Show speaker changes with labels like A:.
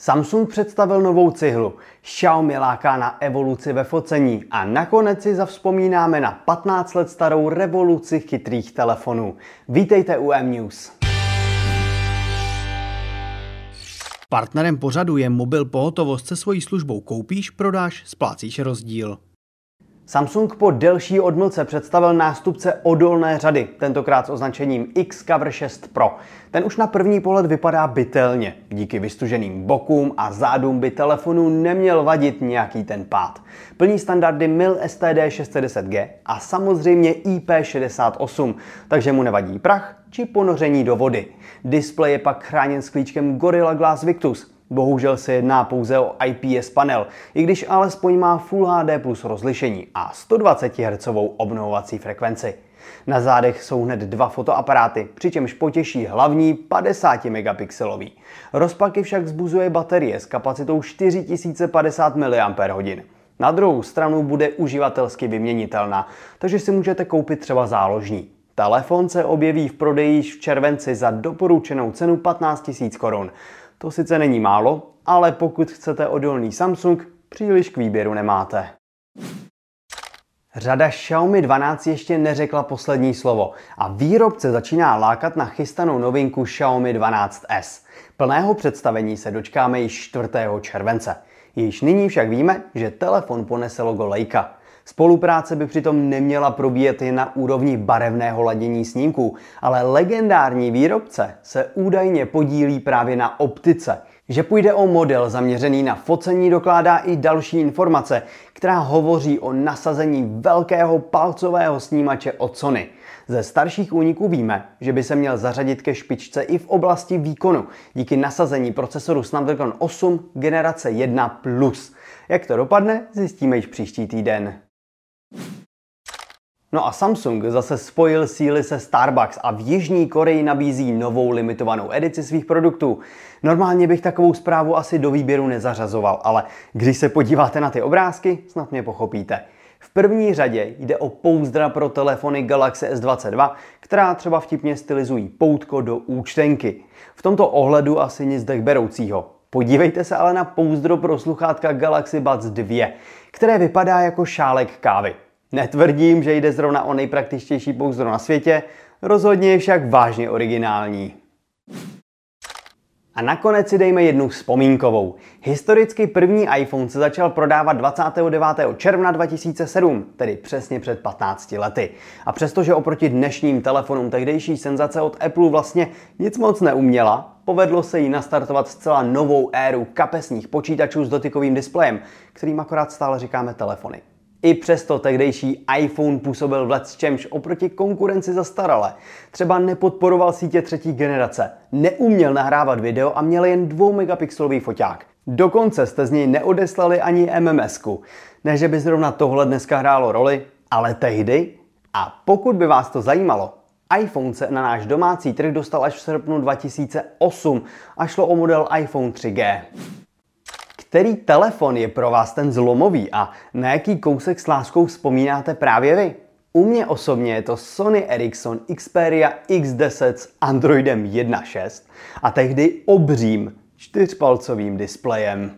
A: Samsung představil novou cihlu, Xiaomi láká na evoluci ve focení a nakonec si zavzpomínáme na 15 let starou revoluci chytrých telefonů. Vítejte u M-News. Partnerem pořadu je mobil pohotovost se svojí službou Koupíš, prodáš, splácíš rozdíl. Samsung po delší odmlce představil nástupce odolné řady, tentokrát s označením X-Cover 6 Pro. Ten už na první pohled vypadá bytelně. Díky vystuženým bokům a zádům by telefonu neměl vadit nějaký ten pád. Plní standardy MIL STD 610G a samozřejmě IP68, takže mu nevadí prach či ponoření do vody. Display je pak chráněn s klíčkem Gorilla Glass Victus, Bohužel se jedná pouze o IPS panel, i když alespoň má Full HD plus rozlišení a 120 Hz obnovovací frekvenci. Na zádech jsou hned dva fotoaparáty, přičemž potěší hlavní 50 megapixelový. Rozpaky však vzbuzuje baterie s kapacitou 4050 mAh. Na druhou stranu bude uživatelsky vyměnitelná, takže si můžete koupit třeba záložní. Telefon se objeví v prodeji již v červenci za doporučenou cenu 15 000 korun. To sice není málo, ale pokud chcete odolný Samsung, příliš k výběru nemáte. Řada Xiaomi 12 ještě neřekla poslední slovo a výrobce začíná lákat na chystanou novinku Xiaomi 12S. Plného představení se dočkáme již 4. července. Již nyní však víme, že telefon ponese logo Leica. Spolupráce by přitom neměla probíjet jen na úrovni barevného ladění snímků, ale legendární výrobce se údajně podílí právě na optice. Že půjde o model zaměřený na focení dokládá i další informace, která hovoří o nasazení velkého palcového snímače od Sony. Ze starších úniků víme, že by se měl zařadit ke špičce i v oblasti výkonu díky nasazení procesoru Snapdragon 8 generace 1+. Jak to dopadne, zjistíme již příští týden. No a Samsung zase spojil síly se Starbucks a v Jižní Koreji nabízí novou limitovanou edici svých produktů. Normálně bych takovou zprávu asi do výběru nezařazoval, ale když se podíváte na ty obrázky, snad mě pochopíte. V první řadě jde o pouzdra pro telefony Galaxy S22, která třeba vtipně stylizují poutko do účtenky. V tomto ohledu asi nic dech beroucího. Podívejte se ale na pouzdro pro sluchátka Galaxy Buds 2, které vypadá jako šálek kávy. Netvrdím, že jde zrovna o nejpraktičtější pouzdro na světě, rozhodně je však vážně originální. A nakonec si dejme jednu vzpomínkovou. Historicky první iPhone se začal prodávat 29. června 2007, tedy přesně před 15 lety. A přestože oproti dnešním telefonům tehdejší senzace od Apple vlastně nic moc neuměla, povedlo se jí nastartovat zcela novou éru kapesních počítačů s dotykovým displejem, kterým akorát stále říkáme telefony. I přesto tehdejší iPhone působil v Let's čemž oproti konkurenci zastarale. Třeba nepodporoval sítě třetí generace, neuměl nahrávat video a měl jen 2 megapixelový foťák. Dokonce jste z něj neodeslali ani MMSku. Ne, že by zrovna tohle dneska hrálo roli, ale tehdy. A pokud by vás to zajímalo, iPhone se na náš domácí trh dostal až v srpnu 2008 a šlo o model iPhone 3G. Který telefon je pro vás ten zlomový a na jaký kousek s láskou vzpomínáte právě vy? U mě osobně je to Sony Ericsson Xperia X10 s Androidem 1.6 a tehdy obřím čtyřpalcovým displejem.